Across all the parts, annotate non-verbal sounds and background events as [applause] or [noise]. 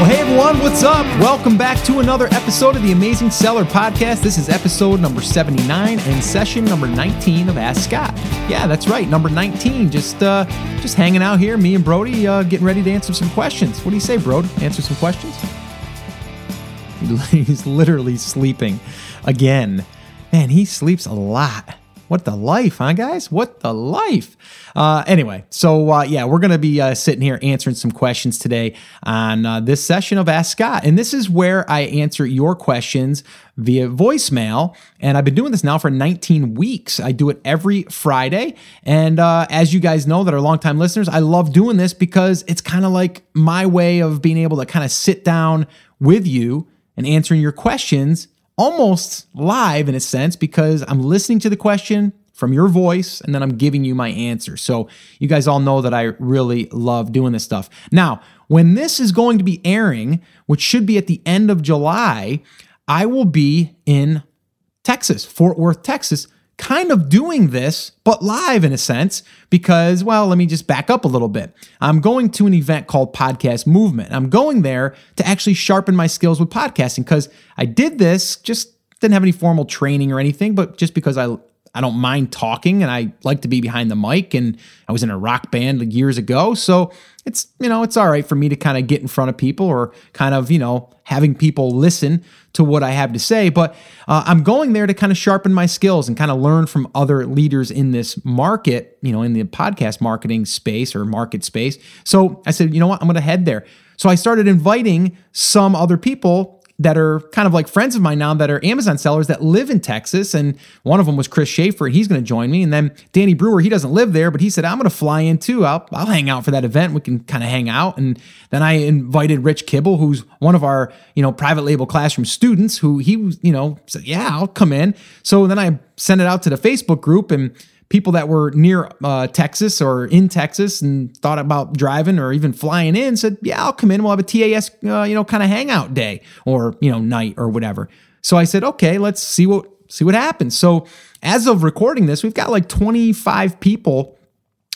Well, hey everyone, what's up? Welcome back to another episode of the Amazing Seller Podcast. This is episode number 79 and session number 19 of Ask Scott. Yeah, that's right, number 19. Just uh just hanging out here, me and Brody uh, getting ready to answer some questions. What do you say, Brody? Answer some questions? [laughs] He's literally sleeping again. Man, he sleeps a lot. What the life, huh, guys? What the life? Uh, anyway, so uh, yeah, we're going to be uh, sitting here answering some questions today on uh, this session of Ask Scott. And this is where I answer your questions via voicemail. And I've been doing this now for 19 weeks. I do it every Friday. And uh, as you guys know that are longtime listeners, I love doing this because it's kind of like my way of being able to kind of sit down with you and answering your questions almost live in a sense because I'm listening to the question from your voice and then I'm giving you my answer. So you guys all know that I really love doing this stuff. Now, when this is going to be airing, which should be at the end of July, I will be in Texas, Fort Worth, Texas, kind of doing this, but live in a sense, because, well, let me just back up a little bit. I'm going to an event called Podcast Movement. I'm going there to actually sharpen my skills with podcasting because I did this, just didn't have any formal training or anything, but just because I I don't mind talking and I like to be behind the mic and I was in a rock band years ago. So it's, you know, it's all right for me to kind of get in front of people or kind of, you know, having people listen to what I have to say. But uh, I'm going there to kind of sharpen my skills and kind of learn from other leaders in this market, you know, in the podcast marketing space or market space. So I said, you know what, I'm going to head there. So I started inviting some other people that are kind of like friends of mine now that are Amazon sellers that live in Texas. And one of them was Chris Schaefer. He's going to join me. And then Danny Brewer, he doesn't live there, but he said, I'm going to fly in too. I'll, I'll hang out for that event. We can kind of hang out. And then I invited Rich Kibble, who's one of our, you know, private label classroom students who he was, you know, said, yeah, I'll come in. So then I sent it out to the Facebook group and people that were near uh, Texas or in Texas and thought about driving or even flying in said, "Yeah, I'll come in. We'll have a TAS, uh, you know, kind of hangout day or you know night or whatever." So I said, "Okay, let's see what see what happens." So as of recording this, we've got like 25 people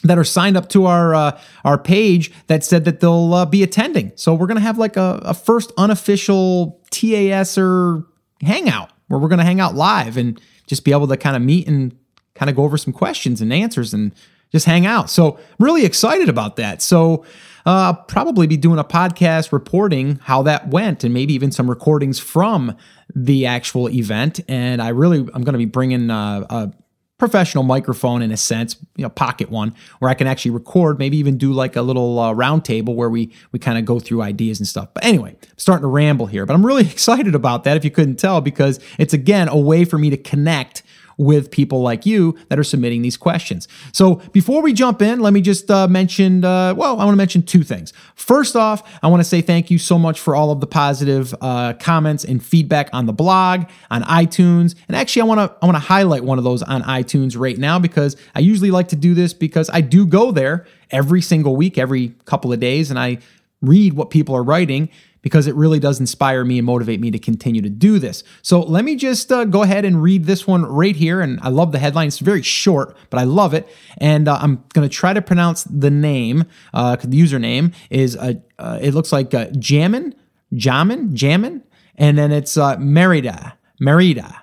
that are signed up to our uh, our page that said that they'll uh, be attending. So we're gonna have like a, a first unofficial TAS or hangout where we're gonna hang out live and just be able to kind of meet and kind of go over some questions and answers and just hang out. So, really excited about that. So, uh, I'll probably be doing a podcast reporting how that went and maybe even some recordings from the actual event. And I really, I'm going to be bringing uh, a professional microphone in a sense, you know, pocket one where I can actually record, maybe even do like a little uh, round table where we we kind of go through ideas and stuff. But anyway, I'm starting to ramble here, but I'm really [laughs] excited about that if you couldn't tell because it's again a way for me to connect with people like you that are submitting these questions. So before we jump in, let me just uh, mention, uh, well, I want to mention two things. First off, I want to say thank you so much for all of the positive uh, comments and feedback on the blog, on iTunes, and actually, I want to I want to highlight one of those on iTunes right now because I usually like to do this because I do go there every single week, every couple of days, and I read what people are writing because it really does inspire me and motivate me to continue to do this. So let me just uh, go ahead and read this one right here. And I love the headline. It's very short, but I love it. And uh, I'm going to try to pronounce the name. Uh, the username is, uh, uh, it looks like uh, Jamin, Jamin, Jamin. And then it's uh, Merida, Merida.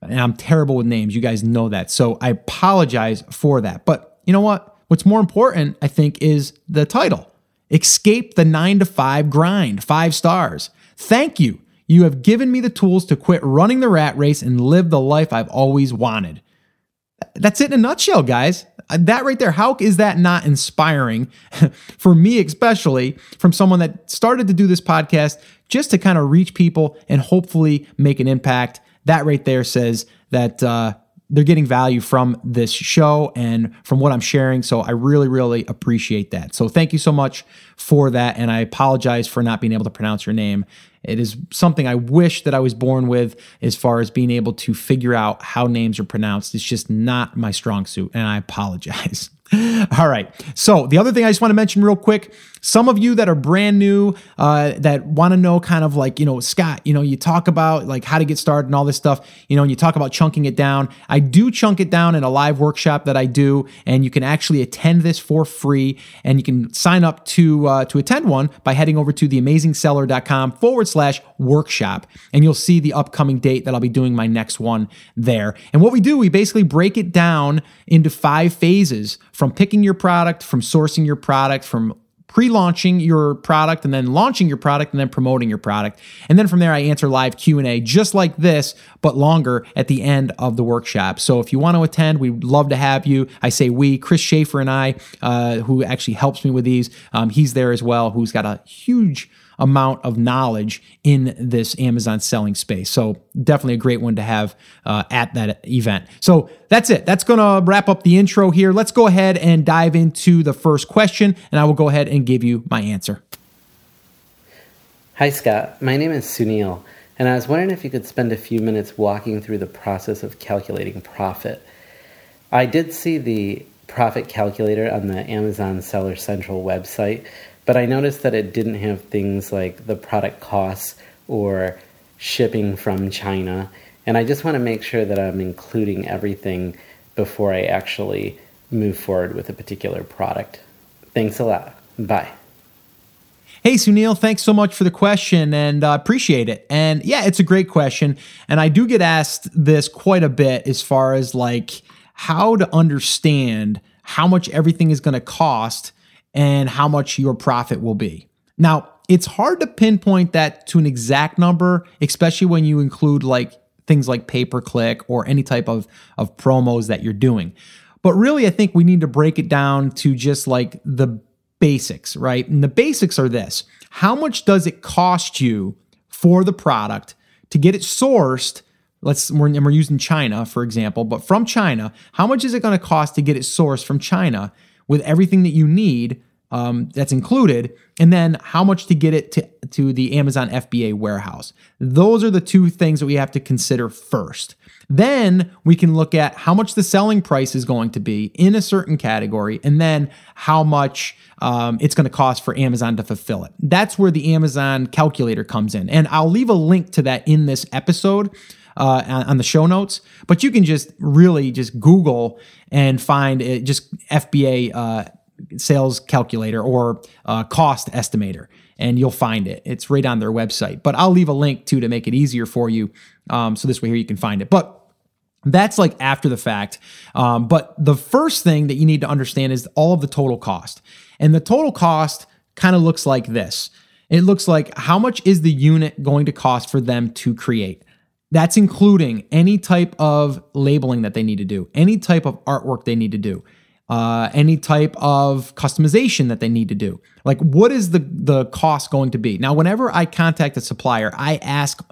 And I'm terrible with names. You guys know that. So I apologize for that. But you know what? What's more important, I think, is the title. Escape the nine to five grind, five stars. Thank you. You have given me the tools to quit running the rat race and live the life I've always wanted. That's it in a nutshell, guys. That right there, how is that not inspiring [laughs] for me, especially from someone that started to do this podcast just to kind of reach people and hopefully make an impact? That right there says that uh, they're getting value from this show and from what I'm sharing. So I really, really appreciate that. So thank you so much for that. And I apologize for not being able to pronounce your name. It is something I wish that I was born with as far as being able to figure out how names are pronounced. It's just not my strong suit. And I apologize. [laughs] All right. So the other thing I just want to mention real quick some of you that are brand new uh, that want to know kind of like, you know, Scott, you know, you talk about like how to get started and all this stuff, you know, and you talk about chunking it down. I do chunk it down in a live workshop that I do, and you can actually attend this for free. And you can sign up to uh, to attend one by heading over to theamazingseller.com forward slash workshop. And you'll see the upcoming date that I'll be doing my next one there. And what we do, we basically break it down into five phases from picking your product, from sourcing your product, from pre-launching your product and then launching your product and then promoting your product. And then from there I answer live Q&A just like this but longer at the end of the workshop. So if you want to attend, we'd love to have you. I say we, Chris Schaefer and I, uh, who actually helps me with these, um, he's there as well, who's got a huge amount of knowledge in this Amazon selling space. So definitely a great one to have uh, at that event. So that's it. That's going to wrap up the intro here. Let's go ahead and dive into the first question, and I will go ahead and give you my answer. Hi, Scott. My name is Sunil, and I was wondering if you could spend a few minutes walking through the process of calculating profit. I did see the profit calculator on the Amazon Seller Central website, but I noticed that it didn't have things like the product costs or shipping from China. And I just want to make sure that I'm including everything before I actually move forward with a particular product. Thanks a lot. Bye. Hey, Sunil, thanks so much for the question and uh, appreciate it. And yeah, it's a great question. And I do get asked this quite a bit as far as like how to understand how much everything is going to cost and how much your profit will be. Now, it's hard to pinpoint that to an exact number, especially when you include like things like pay per click or any type of, of promos that you're doing. But really, I think we need to break it down to just like the basics, right? And the basics are this How much does it cost you for the product to get it sourced? Let's we're, we're using China for example, but from China, how much is it going to cost to get it sourced from China with everything that you need um, that's included, and then how much to get it to, to the Amazon FBA warehouse. Those are the two things that we have to consider first. Then we can look at how much the selling price is going to be in a certain category, and then how much um, it's going to cost for Amazon to fulfill it. That's where the Amazon calculator comes in. And I'll leave a link to that in this episode. Uh, on the show notes, but you can just really just Google and find it, just FBA uh, sales calculator or uh, cost estimator, and you'll find it. It's right on their website. But I'll leave a link too to make it easier for you. Um, so this way here you can find it. But that's like after the fact. Um, but the first thing that you need to understand is all of the total cost. And the total cost kind of looks like this it looks like how much is the unit going to cost for them to create? That's including any type of labeling that they need to do, any type of artwork they need to do uh, any type of customization that they need to do. Like, what is the the cost going to be? Now, whenever I contact a supplier, I ask.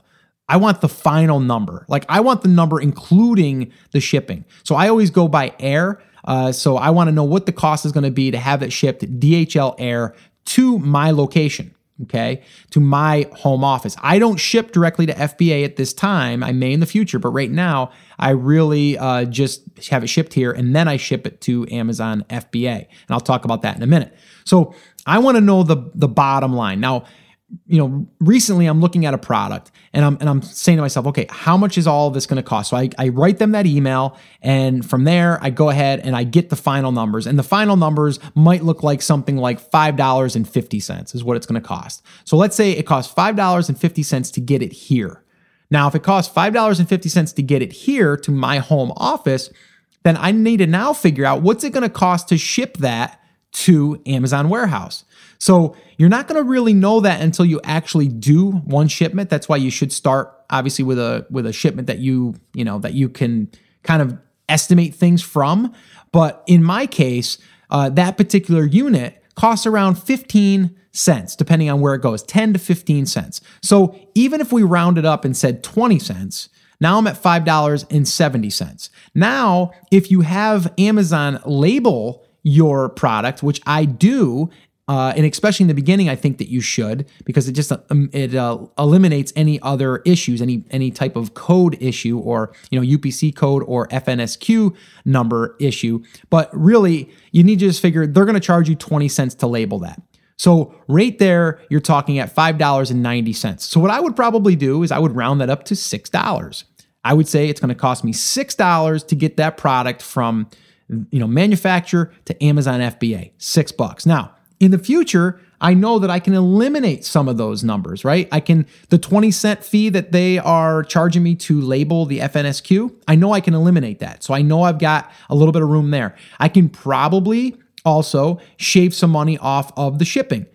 I want the final number. Like I want the number including the shipping. So I always go by air. Uh, so I want to know what the cost is going to be to have it shipped DHL air to my location okay, to my home office. I don't ship directly to FBA at this time. I may in the future, but right now I really uh, just have it shipped here and then I ship it to Amazon FBA. And I'll talk about that in a minute. So I want to know the the bottom line. Now, you know, recently I'm looking at a product and I'm and I'm saying to myself, okay, how much is all this going to cost? So I, I write them that email, and from there I go ahead and I get the final numbers. And the final numbers might look like something like five dollars and fifty cents is what it's going to cost. So let's say it costs five dollars and fifty cents to get it here. Now, if it costs five dollars and fifty cents to get it here to my home office, then I need to now figure out what's it going to cost to ship that to Amazon warehouse. So you're not going to really know that until you actually do one shipment. That's why you should start obviously with a with a shipment that you, you know, that you can kind of estimate things from. But in my case, uh, that particular unit costs around 15 cents, depending on where it goes, 10 to 15 cents. So even if we rounded it up and said 20 cents, now I'm at $5.70. Now, if you have Amazon label your product, which I do, uh, and especially in the beginning, I think that you should because it just um, it uh, eliminates any other issues, any any type of code issue or you know UPC code or FNSKU number issue. But really, you need to just figure they're going to charge you twenty cents to label that. So right there, you're talking at five dollars and ninety cents. So what I would probably do is I would round that up to six dollars. I would say it's going to cost me six dollars to get that product from you know manufacturer to Amazon FBA. Six bucks. Now in the future, I know that I can eliminate some of those numbers, right? I can, the 20 cent fee that they are charging me to label the FNSKU, I know I can eliminate that. So I know I've got a little bit of room there. I can probably also shave some money off of the shipping.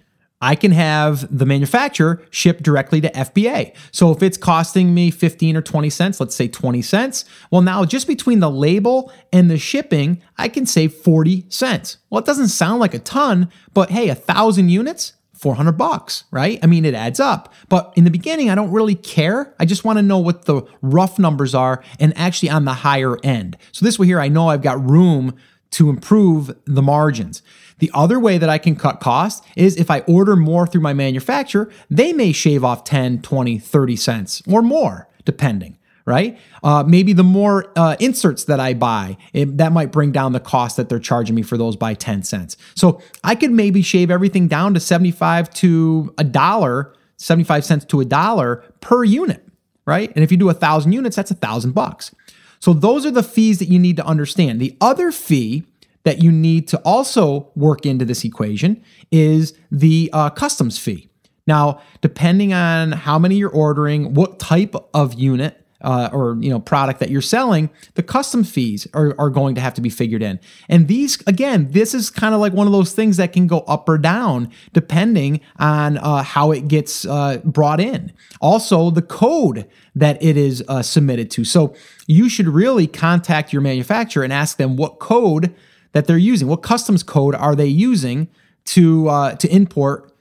I can have the manufacturer ship directly to FBA. So if it's costing me 15 or 20 cents, let's say 20 cents, well, now just between the label and the shipping, I can save 40 cents. Well, it doesn't sound like a ton, but hey, a thousand units, 400 bucks, right? I mean, it adds up. But in the beginning, I don't really care. I just want to know what the rough numbers are and actually on the higher end. So this way here, I know I've got room to improve the margins. The other way that I can cut costs is if I order more through my manufacturer, they may shave off 10, 20, 30 cents or more, depending, right? Uh, maybe the more uh, inserts that I buy, it, that might bring down the cost that they're charging me for those by 10 cents. So I could maybe shave everything down to 75 to a dollar, 75 cents to a dollar per unit, right? And if you do a thousand units, that's a thousand bucks. So those are the fees that you need to understand. The other fee that you need to also work into this equation is the uh, customs fee. Now, depending on how many you're ordering, what type of unit uh, or you know product that you're selling, the custom fees are, are going to have to be figured in. And these, again, this is kind of like one of those things that can go up or down depending on uh, how it gets uh, brought in. Also, the code that it is uh, submitted to. So you should really contact your manufacturer and ask them what code that they're using. What customs code are they using to uh, to import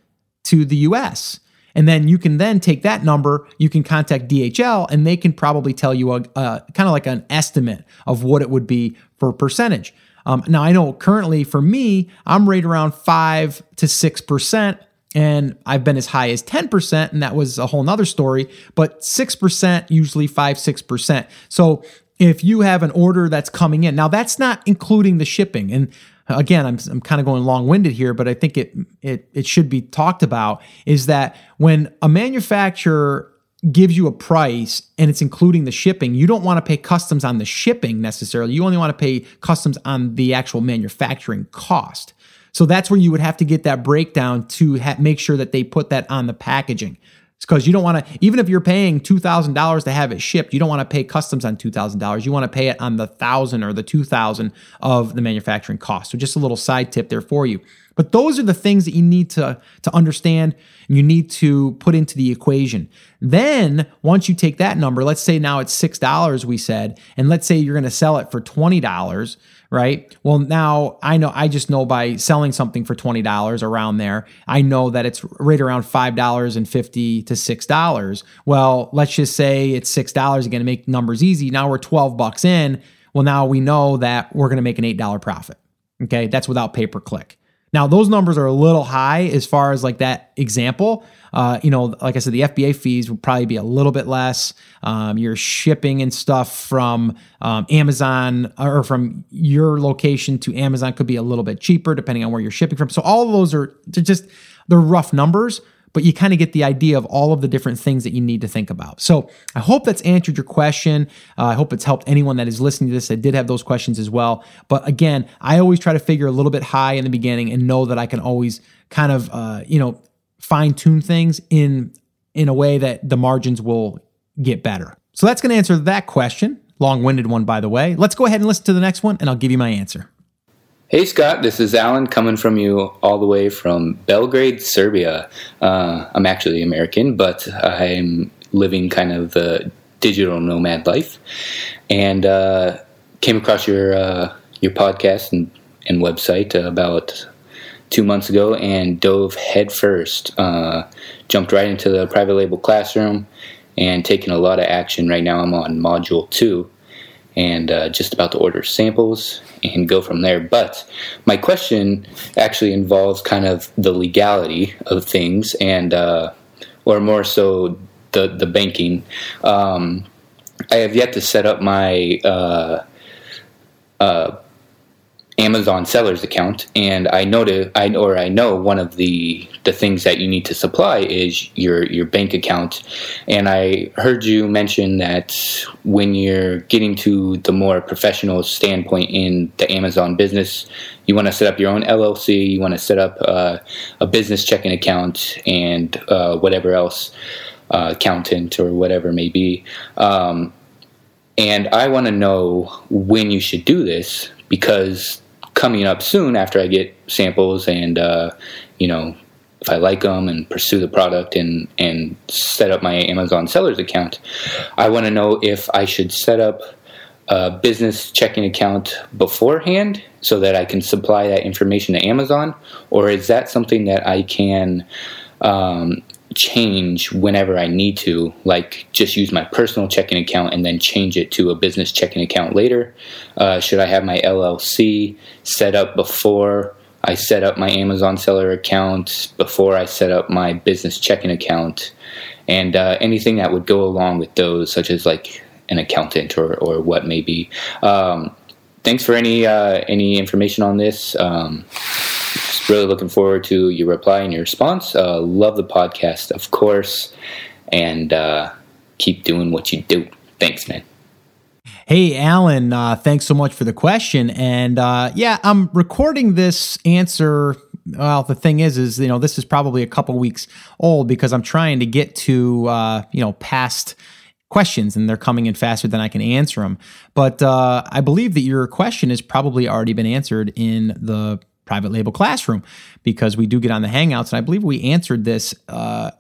to the U.S. And then you can then take that number, you can contact DHL, and they can probably tell you a, a kind of like an estimate of what it would be for percentage. Um, now I know currently for me, I'm right around five to six percent, and I've been as high as ten percent, and that was a whole nother story. But six percent, usually five six percent. So if you have an order that's coming in. Now that's not including the shipping. And again, I'm, I'm kind of going long-winded here, but I think it, it it should be talked about is that when a manufacturer gives you a price and it's including the shipping, you don't want to pay customs on the shipping necessarily. You only want to pay customs on the actual manufacturing cost. So that's where you would have to get that breakdown to ha- make sure that they put that on the packaging. It's because you don't want to, even if you're paying $2,000 to have it shipped, you don't want to pay customs on $2,000. You want to pay it on the 1000 or the 2000 of the manufacturing cost. So just a little side tip there for you. But those are the things that you need to, to understand and you need to put into the equation. Then, once you take that number, let's say now it's $6, we said, and let's say you're going to sell it for $20 right? Well, now I know, I just know by selling something for $20 around there, I know that it's right around $5.50 to $6. Well, let's just say it's $6 again to make numbers easy. Now we're 12 bucks in. Well, now we know that we're going to make an $8 profit. Okay. That's without pay per click. Now, those numbers are a little high as far as like that example. Uh, you know, like I said, the FBA fees will probably be a little bit less. Um, your shipping and stuff from um, Amazon or from your location to Amazon could be a little bit cheaper depending on where you're shipping from. So all of those are just they're rough numbers, but you kind of get the idea of all of the different things that you need to think about. So I hope that's answered your question. Uh, I hope it's helped anyone that is listening to this that did have those questions as well. But again, I always try to figure a little bit high in the beginning and know that I can always kind of, uh, you know, fine tune things in in a way that the margins will get better. So that's going to answer that question. Long winded one, by the way. Let's go ahead and listen to the next one, and I'll give you my answer. Hey Scott, this is Alan coming from you all the way from Belgrade, Serbia. Uh, I'm actually American, but I'm living kind of the digital nomad life, and uh, came across your uh, your podcast and, and website about two months ago and dove headfirst. Uh, jumped right into the private label classroom and taking a lot of action. Right now, I'm on module two and uh, just about to order samples and go from there. But my question actually involves kind of the legality of things and, uh, or more so, the the banking. Um, I have yet to set up my uh, uh, Amazon seller's account, and I know to, I or I know one of the the things that you need to supply is your your bank account. And I heard you mention that when you're getting to the more professional standpoint in the Amazon business, you want to set up your own LLC, you want to set up uh, a business checking account, and uh, whatever else, uh, accountant or whatever may be. Um, and I want to know when you should do this because coming up soon after I get samples and uh, you know if I like them and pursue the product and and set up my Amazon sellers account, I want to know if I should set up a business checking account beforehand so that I can supply that information to Amazon, or is that something that I can um, change whenever I need to, like just use my personal checking account and then change it to a business checking account later? Uh, should I have my LLC set up before I set up my Amazon seller account, before I set up my business checking account? And uh, anything that would go along with those, such as like an accountant or, or what may be. Um, thanks for any uh, any information on this. Um, really looking forward to your reply and your response. Uh, love the podcast, of course, and uh, keep doing what you do. Thanks, man. Hey, Alan, uh, thanks so much for the question. And uh, yeah, I'm recording this answer. Well, the thing is, is you know, this is probably a couple weeks old because I'm trying to get to uh, you know past questions and they're coming in faster than I can answer them. But uh, I believe that your question has probably already been answered in the private label classroom because we do get on the Hangouts. And I believe we answered this uh,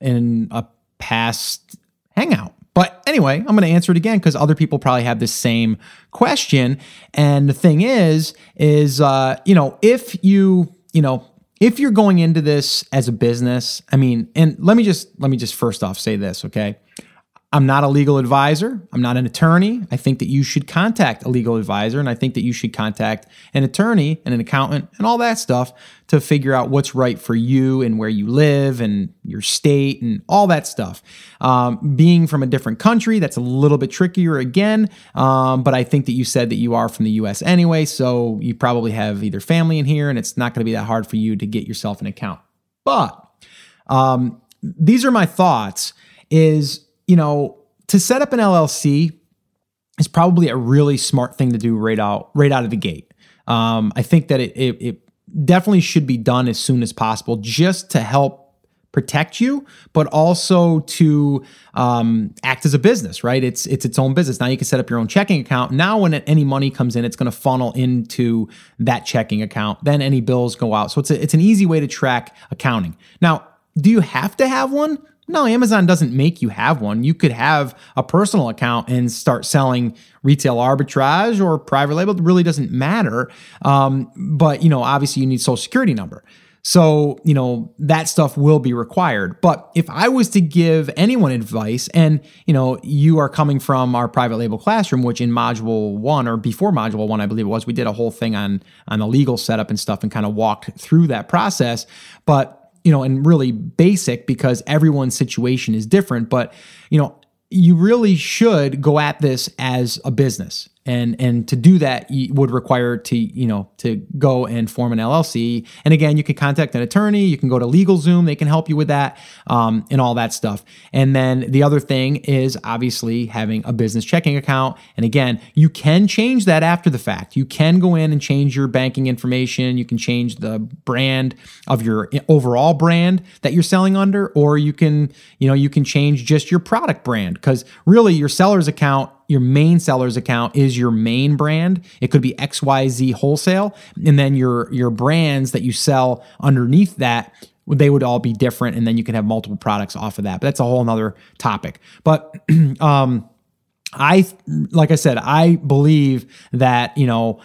in a past Hangout. But anyway, I'm going to answer it again because other people probably have the same question. And the thing is, is uh, you know, if you, you know, if you're going into this as a business, I mean, and let me just let me just first off say this, okay? I'm not a legal advisor. I'm not an attorney. I think that you should contact a legal advisor and I think that you should contact an attorney and an accountant and all that stuff to figure out what's right for you and where you live and your state and all that stuff. Um, being from a different country, that's a little bit trickier again. Um, but I think that you said that you are from the US anyway. So you probably have either family in here and it's not going to be that hard for you to get yourself an account. But um, these are my thoughts is you know, to set up an LLC is probably a really smart thing to do right out right out of the gate. Um, I think that it, it, it definitely should be done as soon as possible, just to help protect you, but also to um, act as a business, right? It's it's its own business. Now you can set up your own checking account. Now when any money comes in, it's going to funnel into that checking account. Then any bills go out. So it's a, it's an easy way to track accounting. Now, do you have to have one? No, Amazon doesn't make you have one. You could have a personal account and start selling retail arbitrage or private label. It really doesn't matter. Um, but you know, obviously, you need social security number. So, you know, that stuff will be required. But if I was to give anyone advice, and, you know, you are coming from our private label classroom, which in module one or before module one, I believe it was, we did a whole thing on, on the legal setup and stuff and kind of walked through that process. But you know, and really basic because everyone's situation is different. But, you know, you really should go at this as a business and and to do that would require to you know to go and form an llc and again you can contact an attorney you can go to legalzoom they can help you with that um, and all that stuff. And then the other thing is obviously having a business checking account. And again you can change that after the fact. You can go in and change your banking information. You can change the brand of your overall brand that you're selling under or you can you know you can change just your product brand. Because really your seller's account your main seller's account is your main brand. It could be XYZ wholesale. And then your your brands that you sell underneath that, they would all be different. And then you can have multiple products off of that. But that's a whole nother topic. But [clears throat] um I like I said, I believe that, you know,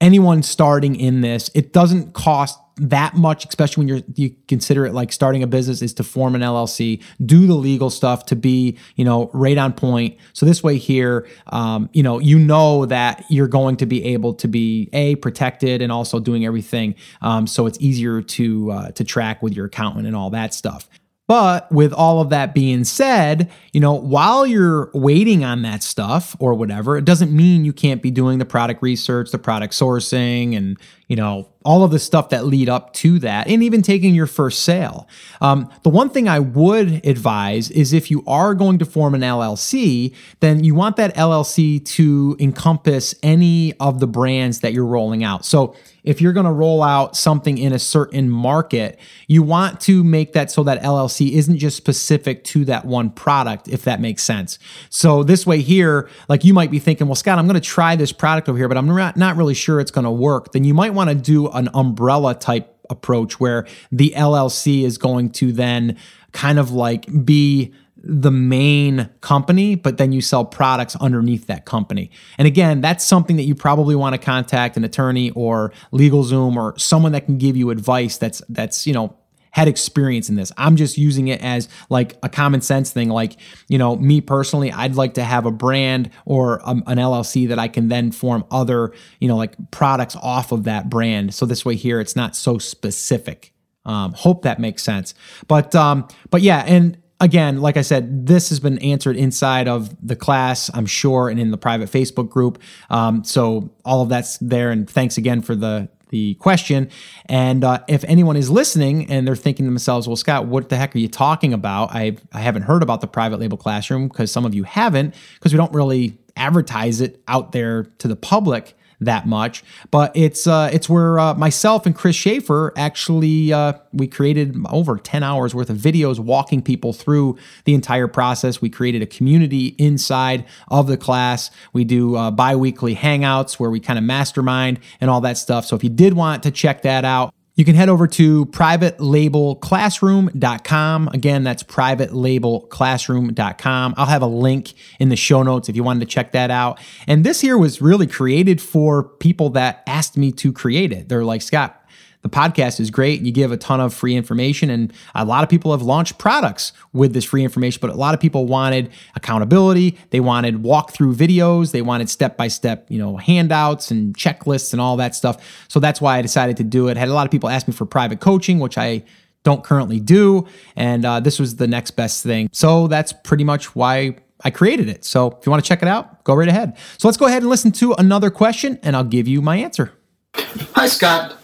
anyone starting in this, it doesn't cost that much, especially when you're you consider it like starting a business is to form an LLC, do the legal stuff to be you know right on point. So this way here, um, you know, you know that you're going to be able to be a protected and also doing everything. Um, so it's easier to uh, to track with your accountant and all that stuff. But with all of that being said, you know, while you're waiting on that stuff or whatever, it doesn't mean you can't be doing the product research, the product sourcing, and, you know, all of the stuff that lead up to that, and even taking your first sale. Um, the one thing I would advise is if you are going to form an LLC, then you want that LLC to encompass any of the brands that you're rolling out. So if you're going to roll out something in a certain market, you want to make that so that LLC isn't just specific to that one product, if that makes sense. So this way here, like you might be thinking, well, Scott, I'm going to try this product over here, but I'm not, not really sure it's going to work. Then you might want to do an umbrella type approach where the LLC is going to then kind of like be the main company, but then you sell products underneath that company. And again, that's something that you probably want to contact an attorney or LegalZoom or someone that can give you advice that's that's, you know, had experience in this. I'm just using it as like a common sense thing. Like, you know, me personally, I'd like to have a brand or um, an LLC that I can then form other, you know, like products off of that brand. So this way here, it's not so specific. Um, hope that makes sense. But um, but yeah, and again, like I said, this has been answered inside of the class, I'm sure, and in the private Facebook group. Um, so all of that's there. And thanks again for the the question. And uh, if anyone is listening and they're thinking to themselves, well, Scott, what the heck are you talking about? I, I haven't heard about the private label classroom because some of you haven't, because we don't really advertise it out there to the public that much. But it's uh, it's where uh, myself and Chris Schaefer actually uh, we created over 10 hours worth of videos walking people through the entire process. We created a community inside of the class. We do uh, bi-weekly hangouts where we kind of mastermind and all that stuff. So if you did want to check that out, you can head over to privatelabelclassroom.com. Again, that's privatelabelclassroom.com. I'll have a link in the show notes if you wanted to check that out. And this here was really created for people that asked me to create it. They're like, Scott, the podcast is great. You give a ton of free information, and a lot of people have launched products with this free information. But a lot of people wanted accountability. They wanted walkthrough videos. They wanted step by step, you know, handouts and checklists and all that stuff. So that's why I decided to do it. Had a lot of people ask me for private coaching, which I don't currently do, and uh, this was the next best thing. So that's pretty much why I created it. So if you want to check it out, go right ahead. So let's go ahead and listen to another question, and I'll give you my answer. Hi, Scott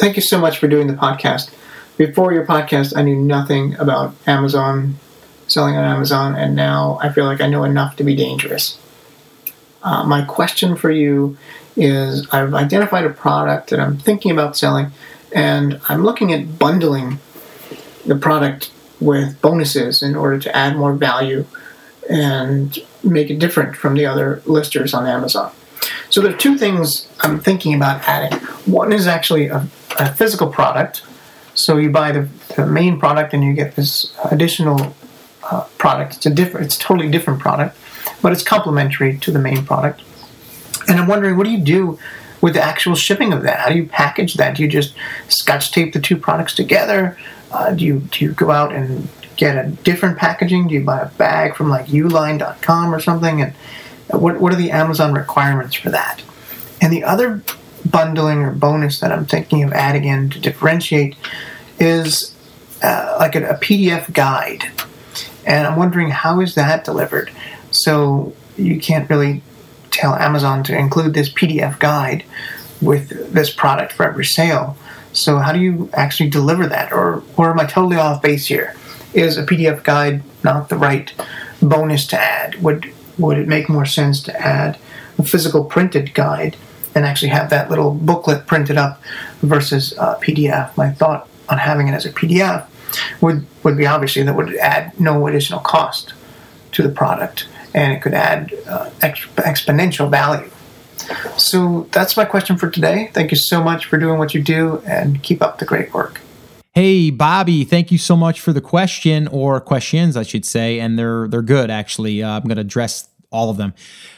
thank you so much for doing the podcast. Before your podcast, I knew nothing about Amazon, selling on Amazon, and now I feel like I know enough to be dangerous. Uh, my question for you is I've identified a product that I'm thinking about selling, and I'm looking at bundling the product with bonuses in order to add more value and make it different from the other listers on Amazon. So there are two things I'm thinking about adding. One is actually a a physical product. So you buy the, the main product and you get this additional uh, product. It's a different, it's a totally different product, but it's complementary to the main product. And I'm wondering, what do you do with the actual shipping of that? How do you package that? Do you just scotch tape the two products together? Uh, do you do you go out and get a different packaging? Do you buy a bag from like uline.com or something? And what what are the Amazon requirements for that? And the other bundling or bonus that I'm thinking of adding in to differentiate is uh, like a, a, PDF guide. And I'm wondering how is that delivered? So you can't really tell Amazon to include this PDF guide with this product for every sale. So how do you actually deliver that? Or, or am I totally off base here? Is a PDF guide not the right bonus to add? Would would it make more sense to add a physical printed guide and actually have that little booklet printed up versus uh, PDF. My thought on having it as a PDF would, would be obviously that would add no additional cost to the product and it could add uh, exponential value. So that's my question for today. Thank you so much for doing what you do and keep up the great work. Hey Bobby, thank you so much for the question or questions, I should say, and they're they're good actually. Uh, I'm going to address all of them.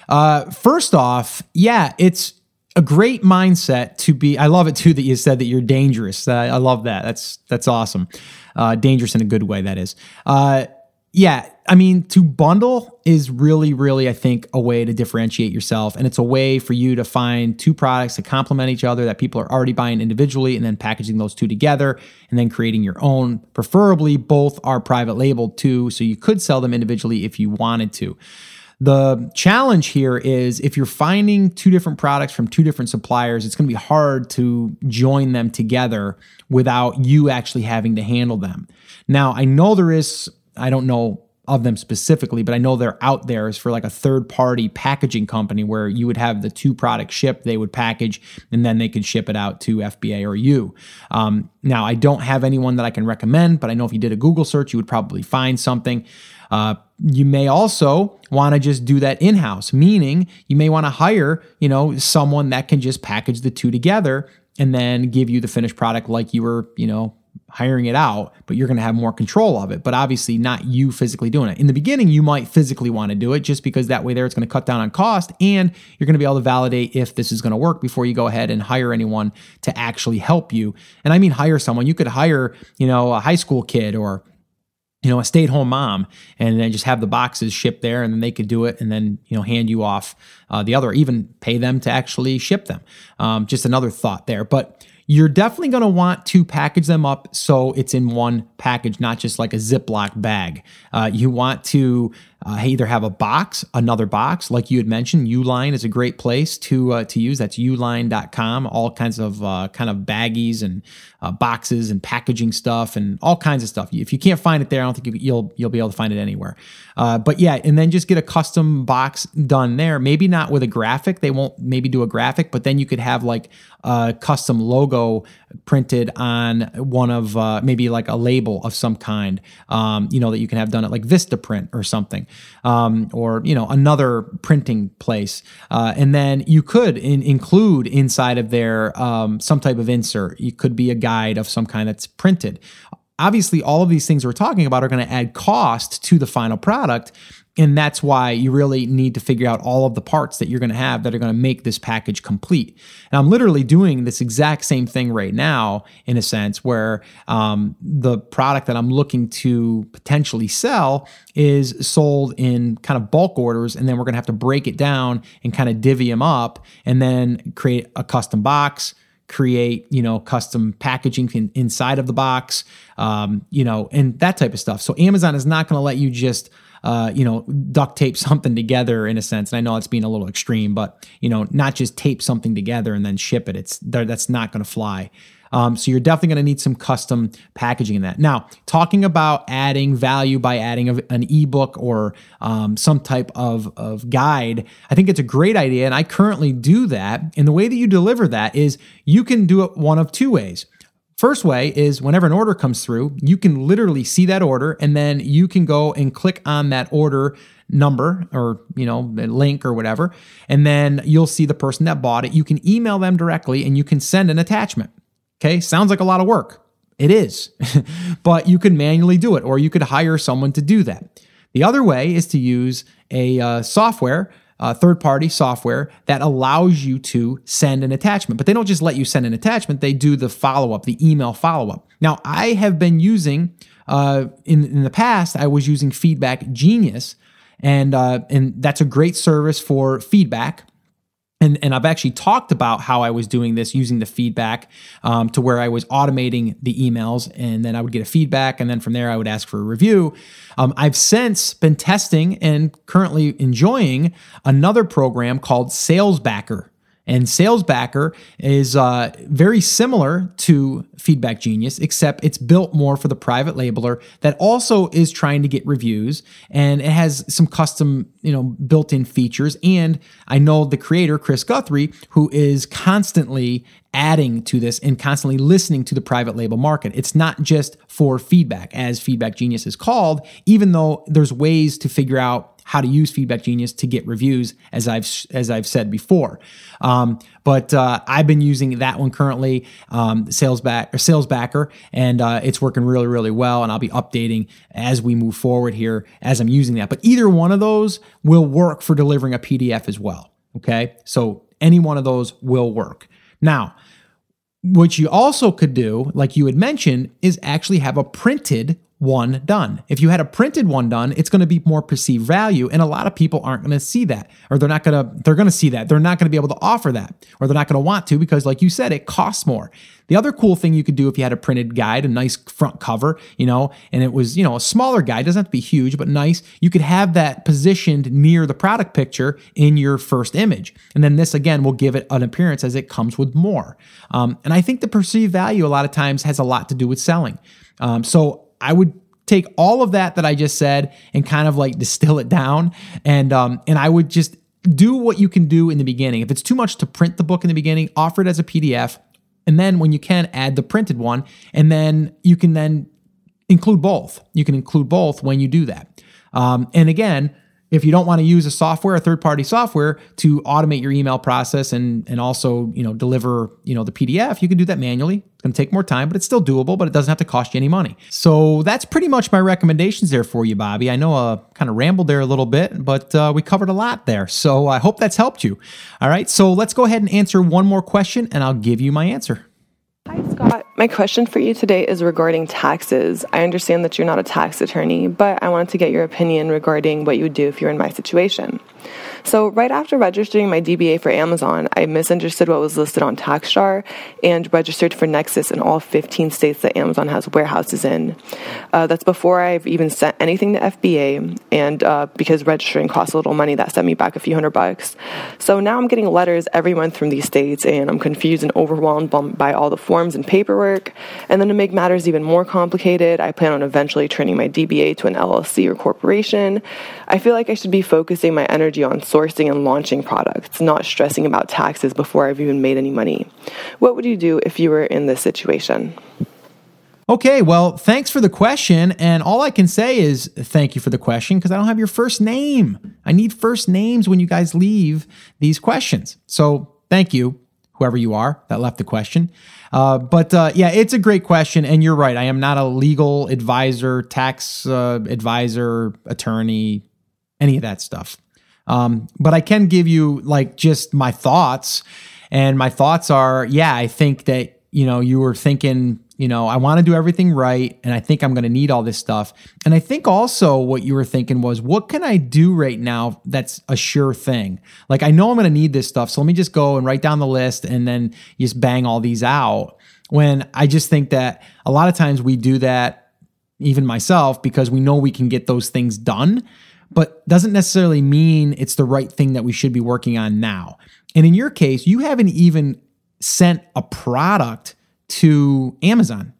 Uh, first off, yeah, it's a great mindset to be. I love it too that you said that you're dangerous. Uh, I love that. That's that's awesome. Uh, dangerous in a good way. That is. Uh, yeah, I mean, to bundle is really, really, I think, a way to differentiate yourself. And it's a way for you to find two products that complement each other that people are already buying individually and then packaging those two together and then creating your own. Preferably, both are private labeled too. So you could sell them individually if you wanted to. The challenge here is if you're finding two different products from two different suppliers, it's going to be hard to join them together without you actually having to handle them. Now, I know there is, I don't know of them specifically, but I know they're out there as for like a third party packaging company where you would have the two products shipped, they would package, and then they could ship it out to FBA or you. Um, now, I don't have anyone that I can recommend, but I know if you did a Google search, you would probably find something. Uh, you may also want to just do that in-house, meaning you may want to hire, you know, someone that can just package the two together and then give you the finished product like you were, you know, hiring it out, but you're going to have more control of it. But obviously, not you physically doing it. In the beginning, you might physically want to do it just because that way there it's going to cut down on cost and you're going to be able to validate if this is going to work before you go ahead and hire anyone to actually help you. And I mean, hire someone. You could hire, you know, a high school kid or you know, a stay-at-home mom, and then just have the boxes shipped there, and then they could do it, and then you know, hand you off uh, the other, even pay them to actually ship them. Um, just another thought there, but you're definitely going to want to package them up so it's in one package, not just like a Ziploc bag. Uh, you want to uh, either have a box, another box, like you had mentioned. Uline is a great place to uh, to use. That's uline.com. All kinds of uh, kind of baggies and uh, boxes and packaging stuff and all kinds of stuff. If you can't find it there, I don't think you, will you'll be able to find it anywhere. Uh, but yeah, and then just get a custom box done there. Maybe not with a graphic. They won't maybe do a graphic, but then you could have like a custom logo printed on one of uh, maybe like a label of some kind. Um, you know that you can have done it like Vistaprint or something, um, or you know another printing place, uh, and then you could in, include inside of there um, some type of insert. It could be a guide of some kind that's printed obviously all of these things we're talking about are going to add cost to the final product and that's why you really need to figure out all of the parts that you're going to have that are going to make this package complete. And I'm literally doing this exact same thing right now, in a sense, where um, the product that I'm looking to potentially sell is sold in kind of bulk orders. And then we're going to have to break it down and kind of divvy them up and then create a custom box create you know custom packaging in, inside of the box um, you know and that type of stuff so amazon is not going to let you just uh, you know, duct tape something together in a sense. And I know it's being a little extreme, but you know, not just tape something together and then ship it. It's that's not going to fly. Um, so you're definitely going to need some custom packaging in that. Now, talking about adding value by adding a, an ebook or um, some type of, of guide, I think it's a great idea. And I currently do that. And the way that you deliver that is you can do it one of two ways. First way is whenever an order comes through, you can literally see that order and then you can go and click on that order number or you know link or whatever and then you'll see the person that bought it. You can email them directly and you can send an attachment. Okay? Sounds like a lot of work. It is. [laughs] But you can manually do it or you could hire someone to do that. The other way is to use a uh, software uh, third party software that allows you to send an attachment. But they don't just let you send an attachment, they do the follow up, the email follow up. Now, I have been using, uh, in, in the past, I was using Feedback Genius, and, uh, and that's a great service for feedback and, and I've actually talked about how I was doing this using the feedback um, to where I was automating the emails and then I would get a feedback and then from there I would ask for a review. Um, I've since been testing and currently enjoying another program called SalesBacker. And SalesBacker is uh, very similar to Feedback Genius, except it's built more for the private labeler that also is trying to get reviews, and it has some custom, you know, built-in features. And I know the creator, Chris Guthrie, who is constantly adding to this and constantly listening to the private label market. It's not just for feedback, as Feedback Genius is called, even though there's ways to figure out how to use Feedback Genius to get reviews, as I've as I've said before. Um, but uh, I've been using that one currently, um, Sales Back or SalesBacker, and uh, it's working really really well. And I'll be updating as we move forward here as I'm using that. But either one of those will work for delivering a PDF as well. Okay, so any one of those will work. Now, what you also could do, like you had mentioned, is actually have a printed one done. If you had a printed one done, it's going to be more perceived value and a lot of people aren't going to see that or they're not going to they're going to see that. They're not going to be able to offer that or they're not going to want to because like you said it costs more. The other cool thing you could do if you had a printed guide, a nice front cover, you know, and it was, you know, a smaller guide, doesn't have to be huge, but nice, you could have that positioned near the product picture in your first image. And then this again will give it an appearance as it comes with more. Um, and I think the perceived value a lot of times has a lot to do with selling. Um, so I would take all of that that I just said and kind of like distill it down and um and I would just do what you can do in the beginning. If it's too much to print the book in the beginning, offer it as a PDF and then when you can add the printed one and then you can then include both. You can include both when you do that. Um, and again, if you don't want to use a software, a third-party software to automate your email process and and also you know deliver you know the PDF, you can do that manually. It's going to take more time, but it's still doable. But it doesn't have to cost you any money. So that's pretty much my recommendations there for you, Bobby. I know I uh, kind of rambled there a little bit, but uh, we covered a lot there. So I hope that's helped you. All right, so let's go ahead and answer one more question, and I'll give you my answer. My question for you today is regarding taxes. I understand that you're not a tax attorney, but I wanted to get your opinion regarding what you would do if you're in my situation. So, right after registering my DBA for Amazon, I misunderstood what was listed on TaxJar and registered for Nexus in all 15 states that Amazon has warehouses in. Uh, that's before I've even sent anything to FBA, and uh, because registering costs a little money, that sent me back a few hundred bucks. So now I'm getting letters every month from these states, and I'm confused and overwhelmed by all the forms and paperwork. And then to make matters even more complicated, I plan on eventually turning my DBA to an LLC or corporation. I feel like I should be focusing my energy on sourcing and launching products, not stressing about taxes before I've even made any money. What would you do if you were in this situation? Okay, well, thanks for the question. And all I can say is thank you for the question because I don't have your first name. I need first names when you guys leave these questions. So thank you, whoever you are that left the question. Uh, but uh, yeah, it's a great question. And you're right. I am not a legal advisor, tax uh, advisor, attorney, any of that stuff. Um, but I can give you like just my thoughts. And my thoughts are, yeah, I think that, you know, you were thinking, you know, I want to do everything right. And I think I'm going to need all this stuff. And I think also what you were thinking was, what can I do right now that's a sure thing? Like, I know I'm going to need this stuff. So let me just go and write down the list and then just bang all these out. When I just think that a lot of times we do that, even myself, because we know we can get those things done but doesn't necessarily mean it's the right thing that we should be working on now. And in your case, you haven't even sent a product to Amazon.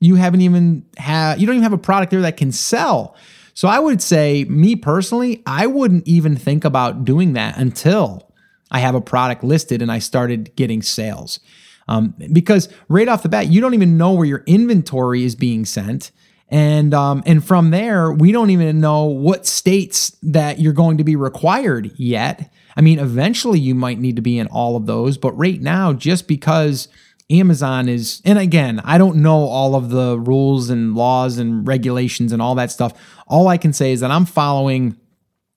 You haven't even have you don't even have a product there that can sell. So I would say me personally, I wouldn't even think about doing that until I have a product listed and I started getting sales. Um, because right off the bat, you don't even know where your inventory is being sent and um, and from there we don't even know what states that you're going to be required yet. I mean eventually you might need to be in all of those but right now just because amazon is and again i don't know all of the rules and laws and regulations and all that stuff. All i can say is that i'm following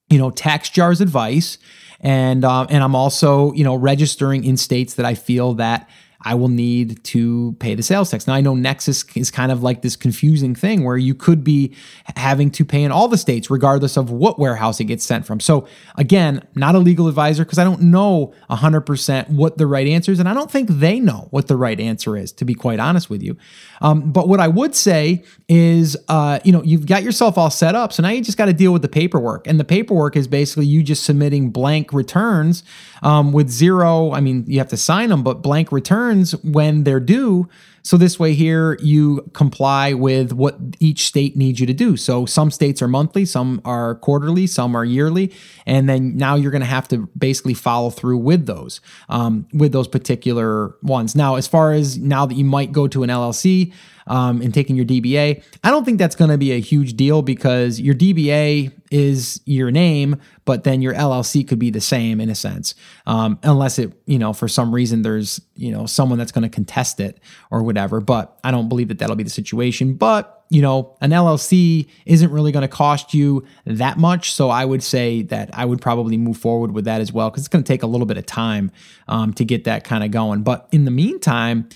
you know TaxJar's advice. And uh, and i'm also you know registering in states that i feel that I will need to pay the sales tax. Now, I know Nexus is kind of like this confusing thing where you could be having to pay in all the states, regardless of what warehouse it gets sent from. So, again, not a legal advisor because I don't know 100% what the right answer is. And I don't think they know what the right answer is, to be quite honest with you. Um, but what I would say is, uh, you know, you've got yourself all set up. So now you just got to deal with the paperwork. And the paperwork is basically you just submitting blank returns um, with zero. I mean, you have to sign them, but blank returns when they're due so this way here you comply with what each state needs you to do. So some states are monthly, some are quarterly, some are yearly, and then now you're going to have to basically follow through with those, um, with those particular ones. Now, as far as now that you might go to an LLC, um, and taking your DBA. I don't think that's going to be a huge deal because your DBA is your name, but then your LLC could be the same in a sense, um, unless it, you know, for some reason there's, you know, someone that's going to contest it or whatever. But I don't believe that that'll be the situation. But, you know, an LLC isn't really going to cost you that much. So I would say that I would probably move forward with that as well because it's going to take a little bit of time um, to get that kind of going. But in the meantime,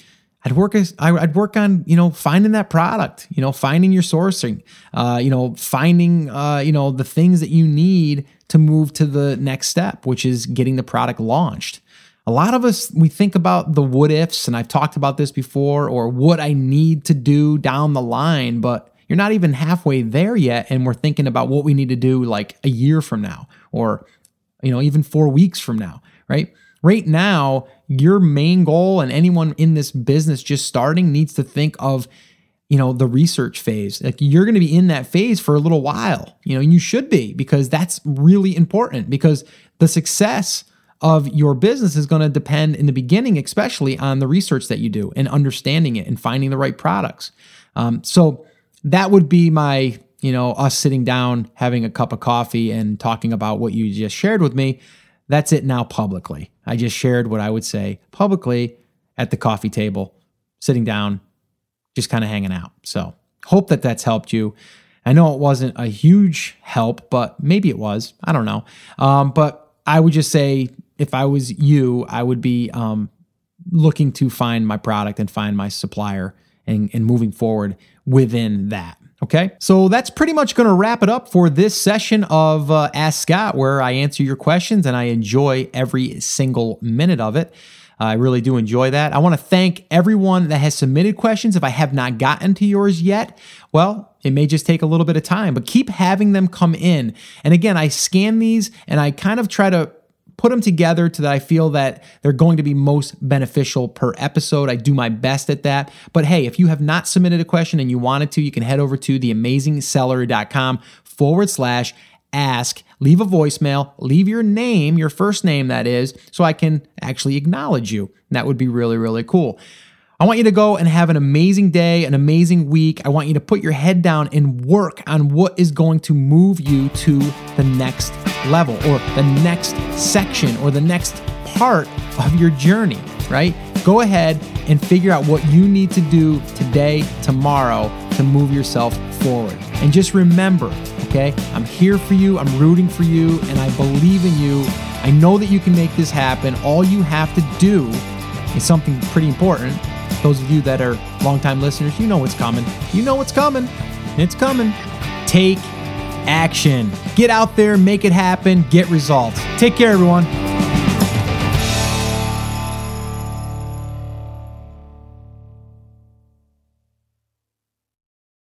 I'd work as I'd work on you know finding that product, you know finding your sourcing, uh, you know finding uh, you know the things that you need to move to the next step, which is getting the product launched. A lot of us we think about the what ifs, and I've talked about this before, or what I need to do down the line, but you're not even halfway there yet, and we're thinking about what we need to do like a year from now, or you know even four weeks from now, right? Right now, your main goal and anyone in this business just starting needs to think of you know the research phase. Like you're going to be in that phase for a little while you know you should be because that's really important because the success of your business is going to depend in the beginning especially on the research that you do and understanding it and finding the right products. Um, so that would be my you know us sitting down having a cup of coffee and talking about what you just shared with me. That's it now publicly. I just shared what I would say publicly at the coffee table, sitting down, just kind of hanging out. So, hope that that's helped you. I know it wasn't a huge help, but maybe it was. I don't know. Um, but I would just say if I was you, I would be um, looking to find my product and find my supplier and, and moving forward within that. Okay, so that's pretty much going to wrap it up for this session of uh, Ask Scott, where I answer your questions and I enjoy every single minute of it. I really do enjoy that. I want to thank everyone that has submitted questions. If I have not gotten to yours yet, well, it may just take a little bit of time, but keep having them come in. And again, I scan these and I kind of try to put them together to that I feel that they're going to be most beneficial per episode. I do my best at that. But hey, if you have not submitted a question and you wanted to, you can head over to theamazingseller.com forward slash ask, leave a voicemail, leave your name, your first name, that is, so I can actually acknowledge you. That would be really, really cool. I want you to go and have an amazing day, an amazing week. I want you to put your head down and work on what is going to move you to the next level or the next section or the next part of your journey, right? Go ahead and figure out what you need to do today, tomorrow to move yourself forward. And just remember, okay, I'm here for you, I'm rooting for you, and I believe in you. I know that you can make this happen. All you have to do is something pretty important those of you that are longtime listeners, you know what's coming. You know what's coming. It's coming. Take action. Get out there, make it happen, get results. Take care, everyone.